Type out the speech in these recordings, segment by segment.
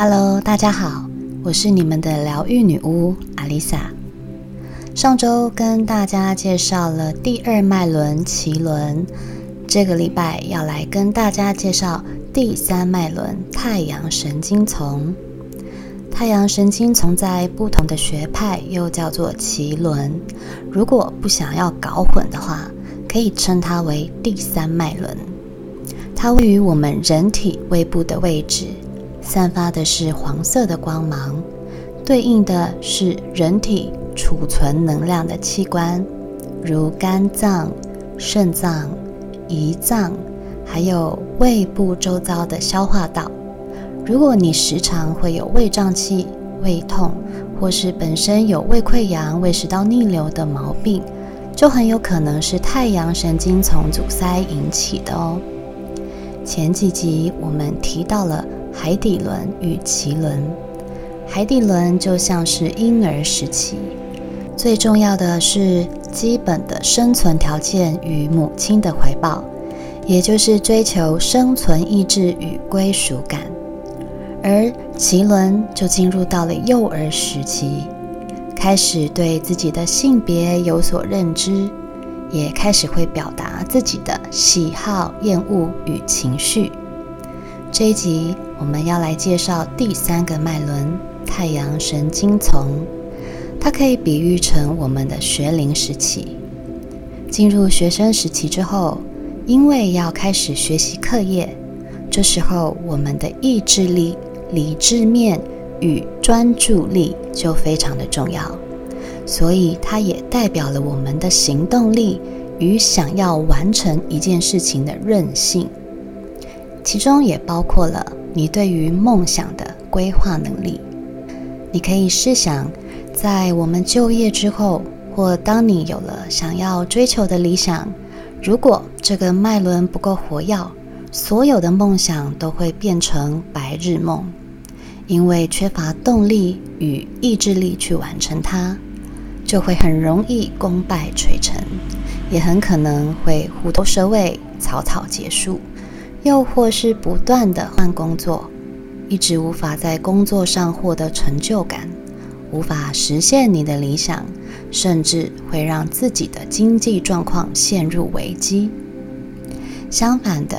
Hello，大家好，我是你们的疗愈女巫阿丽萨。上周跟大家介绍了第二脉轮脐轮，这个礼拜要来跟大家介绍第三脉轮太阳神经丛。太阳神经丛在不同的学派又叫做脐轮，如果不想要搞混的话，可以称它为第三脉轮。它位于我们人体胃部的位置，散发的是黄色的光芒，对应的是人体储存能量的器官，如肝脏、肾脏、胰脏，还有胃部周遭的消化道。如果你时常会有胃胀气、胃痛，或是本身有胃溃疡、胃食道逆流的毛病，就很有可能是太阳神经丛阻塞引起的哦。前几集我们提到了海底轮与脐轮，海底轮就像是婴儿时期，最重要的是基本的生存条件与母亲的怀抱，也就是追求生存意志与归属感。而脐轮就进入到了幼儿时期，开始对自己的性别有所认知，也开始会表达自己的喜好、厌恶与情绪。这一集我们要来介绍第三个脉轮——太阳神经丛，它可以比喻成我们的学龄时期。进入学生时期之后，因为要开始学习课业，这时候我们的意志力。理智面与专注力就非常的重要，所以它也代表了我们的行动力与想要完成一件事情的韧性，其中也包括了你对于梦想的规划能力。你可以试想，在我们就业之后，或当你有了想要追求的理想，如果这个脉轮不够活跃，所有的梦想都会变成白日梦。因为缺乏动力与意志力去完成它，就会很容易功败垂成，也很可能会虎头蛇尾、草草结束，又或是不断的换工作，一直无法在工作上获得成就感，无法实现你的理想，甚至会让自己的经济状况陷入危机。相反的，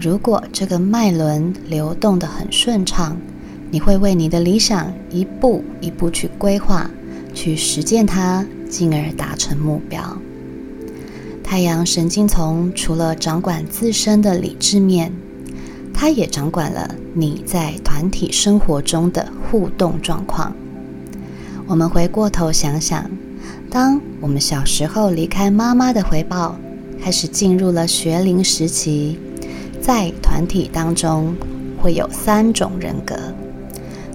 如果这个脉轮流动的很顺畅，你会为你的理想一步一步去规划、去实践它，进而达成目标。太阳神经丛除了掌管自身的理智面，它也掌管了你在团体生活中的互动状况。我们回过头想想，当我们小时候离开妈妈的怀抱，开始进入了学龄时期，在团体当中会有三种人格。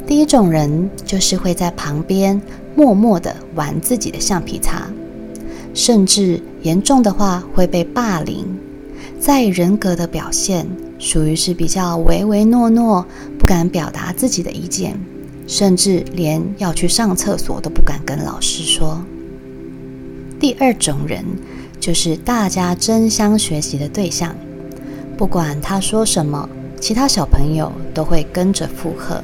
第一种人就是会在旁边默默的玩自己的橡皮擦，甚至严重的话会被霸凌。在人格的表现，属于是比较唯唯诺诺，不敢表达自己的意见，甚至连要去上厕所都不敢跟老师说。第二种人就是大家争相学习的对象，不管他说什么，其他小朋友都会跟着附和。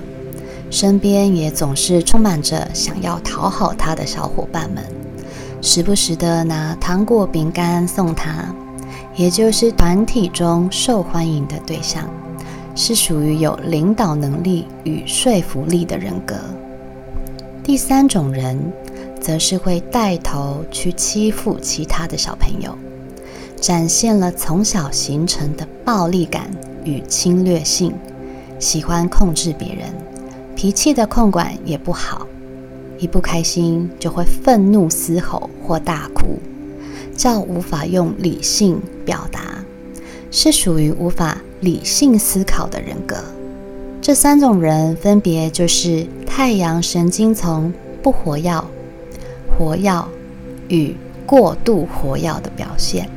身边也总是充满着想要讨好他的小伙伴们，时不时的拿糖果、饼干送他，也就是团体中受欢迎的对象，是属于有领导能力与说服力的人格。第三种人，则是会带头去欺负其他的小朋友，展现了从小形成的暴力感与侵略性，喜欢控制别人。脾气的控管也不好，一不开心就会愤怒嘶吼或大哭，叫无法用理性表达，是属于无法理性思考的人格。这三种人分别就是太阳神经丛不活跃、活跃与过度活跃的表现。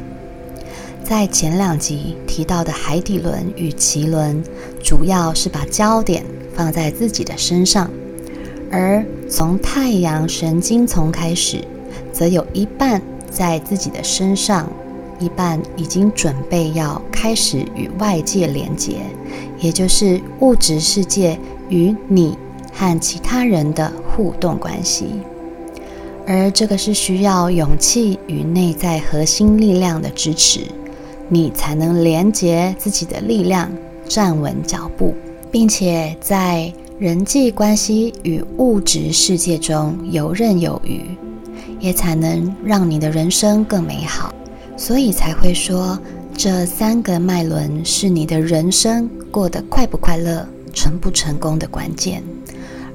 在前两集提到的海底轮与脐轮，主要是把焦点。放在自己的身上，而从太阳神经丛开始，则有一半在自己的身上，一半已经准备要开始与外界连接，也就是物质世界与你和其他人的互动关系，而这个是需要勇气与内在核心力量的支持，你才能连接自己的力量，站稳脚步，并且在人际关系与物质世界中游刃有余，也才能让你的人生更美好。所以才会说，这三个脉轮是你的人生过得快不快乐。成不成功的关键，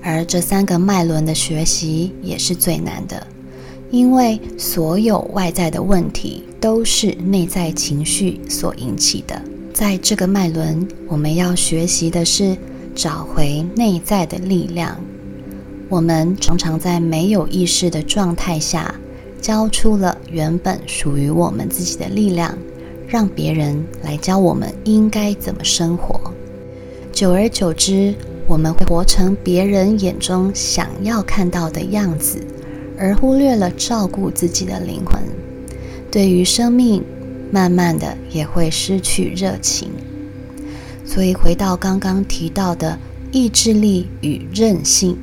而这三个脉轮的学习也是最难的，因为所有外在的问题都是内在情绪所引起的。在这个脉轮，我们要学习的是找回内在的力量。我们常常在没有意识的状态下，交出了原本属于我们自己的力量，让别人来教我们应该怎么生活。久而久之，我们会活成别人眼中想要看到的样子，而忽略了照顾自己的灵魂。对于生命，慢慢的也会失去热情。所以，回到刚刚提到的意志力与韧性，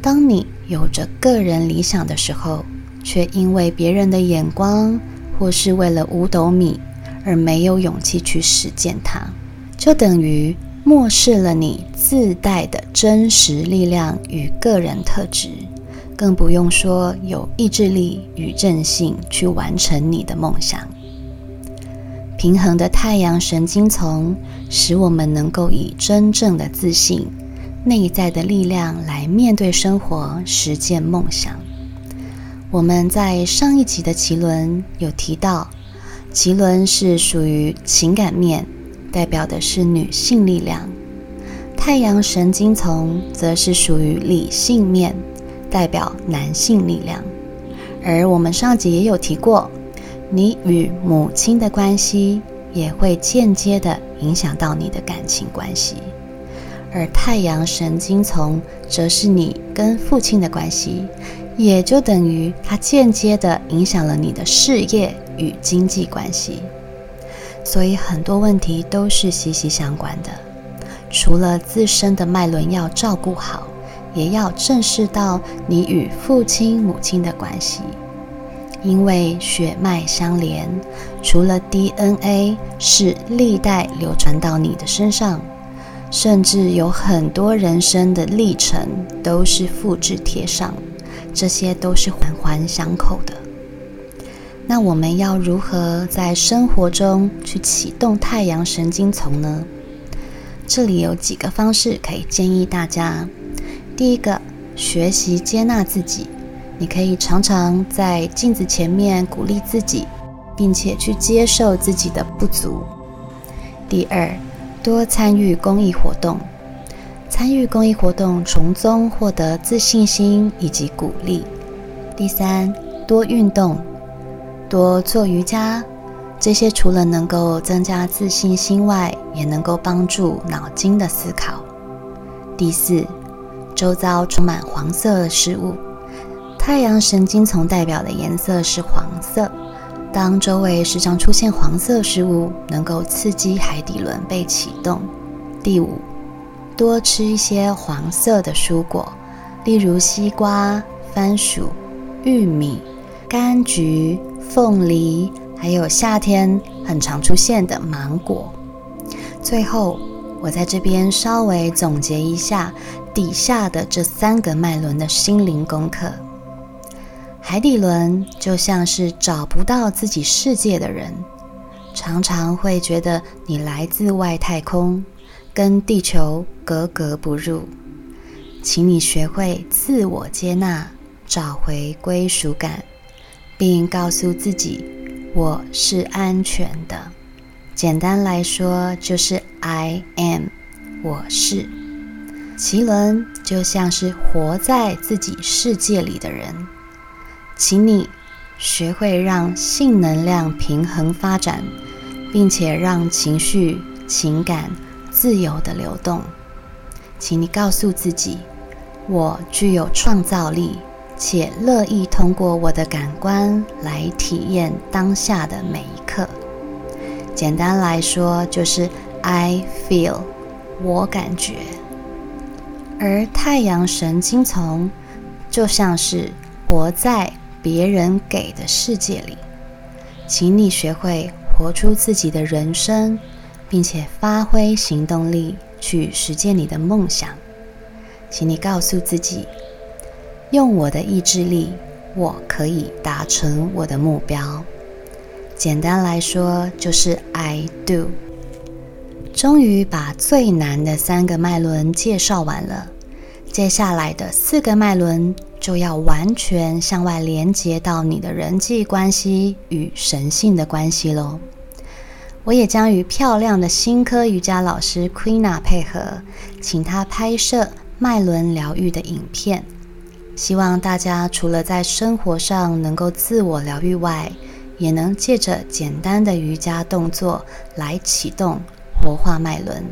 当你有着个人理想的时候，却因为别人的眼光或是为了五斗米而没有勇气去实践它，就等于。漠视了你自带的真实力量与个人特质，更不用说有意志力与韧性去完成你的梦想。平衡的太阳神经丛使我们能够以真正的自信、内在的力量来面对生活，实践梦想。我们在上一集的脐轮有提到，脐轮是属于情感面。代表的是女性力量，太阳神经丛则是属于理性面，代表男性力量。而我们上集也有提过，你与母亲的关系也会间接的影响到你的感情关系，而太阳神经丛则是你跟父亲的关系，也就等于它间接的影响了你的事业与经济关系。所以很多问题都是息息相关的。除了自身的脉轮要照顾好，也要正视到你与父亲、母亲的关系，因为血脉相连。除了 DNA 是历代流传到你的身上，甚至有很多人生的历程都是复制贴上，这些都是环环相扣的。那我们要如何在生活中去启动太阳神经丛呢？这里有几个方式可以建议大家。第一个，学习接纳自己，你可以常常在镜子前面鼓励自己，并且去接受自己的不足。第二，多参与公益活动，参与公益活动，从中获得自信心以及鼓励。第三，多运动。多做瑜伽，这些除了能够增加自信心外，也能够帮助脑筋的思考。第四，周遭充满黄色的事物，太阳神经丛代表的颜色是黄色。当周围时常出现黄色事物，能够刺激海底轮被启动。第五，多吃一些黄色的蔬果，例如西瓜、番薯、玉米、柑橘。凤梨，还有夏天很常出现的芒果。最后，我在这边稍微总结一下底下的这三个脉轮的心灵功课。海底轮就像是找不到自己世界的人，常常会觉得你来自外太空，跟地球格格不入。请你学会自我接纳，找回归属感。并告诉自己，我是安全的。简单来说，就是 I am，我是。奇轮就像是活在自己世界里的人，请你学会让性能量平衡发展，并且让情绪、情感自由的流动。请你告诉自己，我具有创造力。且乐意通过我的感官来体验当下的每一刻。简单来说，就是 I feel，我感觉。而太阳神经丛就像是活在别人给的世界里，请你学会活出自己的人生，并且发挥行动力去实现你的梦想。请你告诉自己，用我的意志力，我可以达成我的目标。简单来说，就是 I do。终于把最难的三个脉轮介绍完了，接下来的四个脉轮就要完全向外连接到你的人际关系与神性的关系喽。我也将与漂亮的新科瑜伽老师 Queena 配合，请她拍摄脉轮疗愈的影片，希望大家除了在生活上能够自我疗愈外，也能借着简单的瑜伽动作来启动。活化脉轮，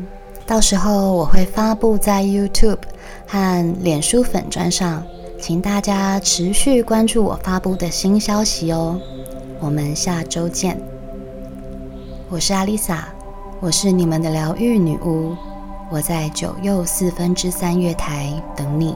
到时候我会发布在 YouTube 和脸书粉砖上，请大家持续关注我发布的新消息哦。我们下周见，我是阿丽萨，我是你们的疗愈女巫，我在九又四分之三月台等你。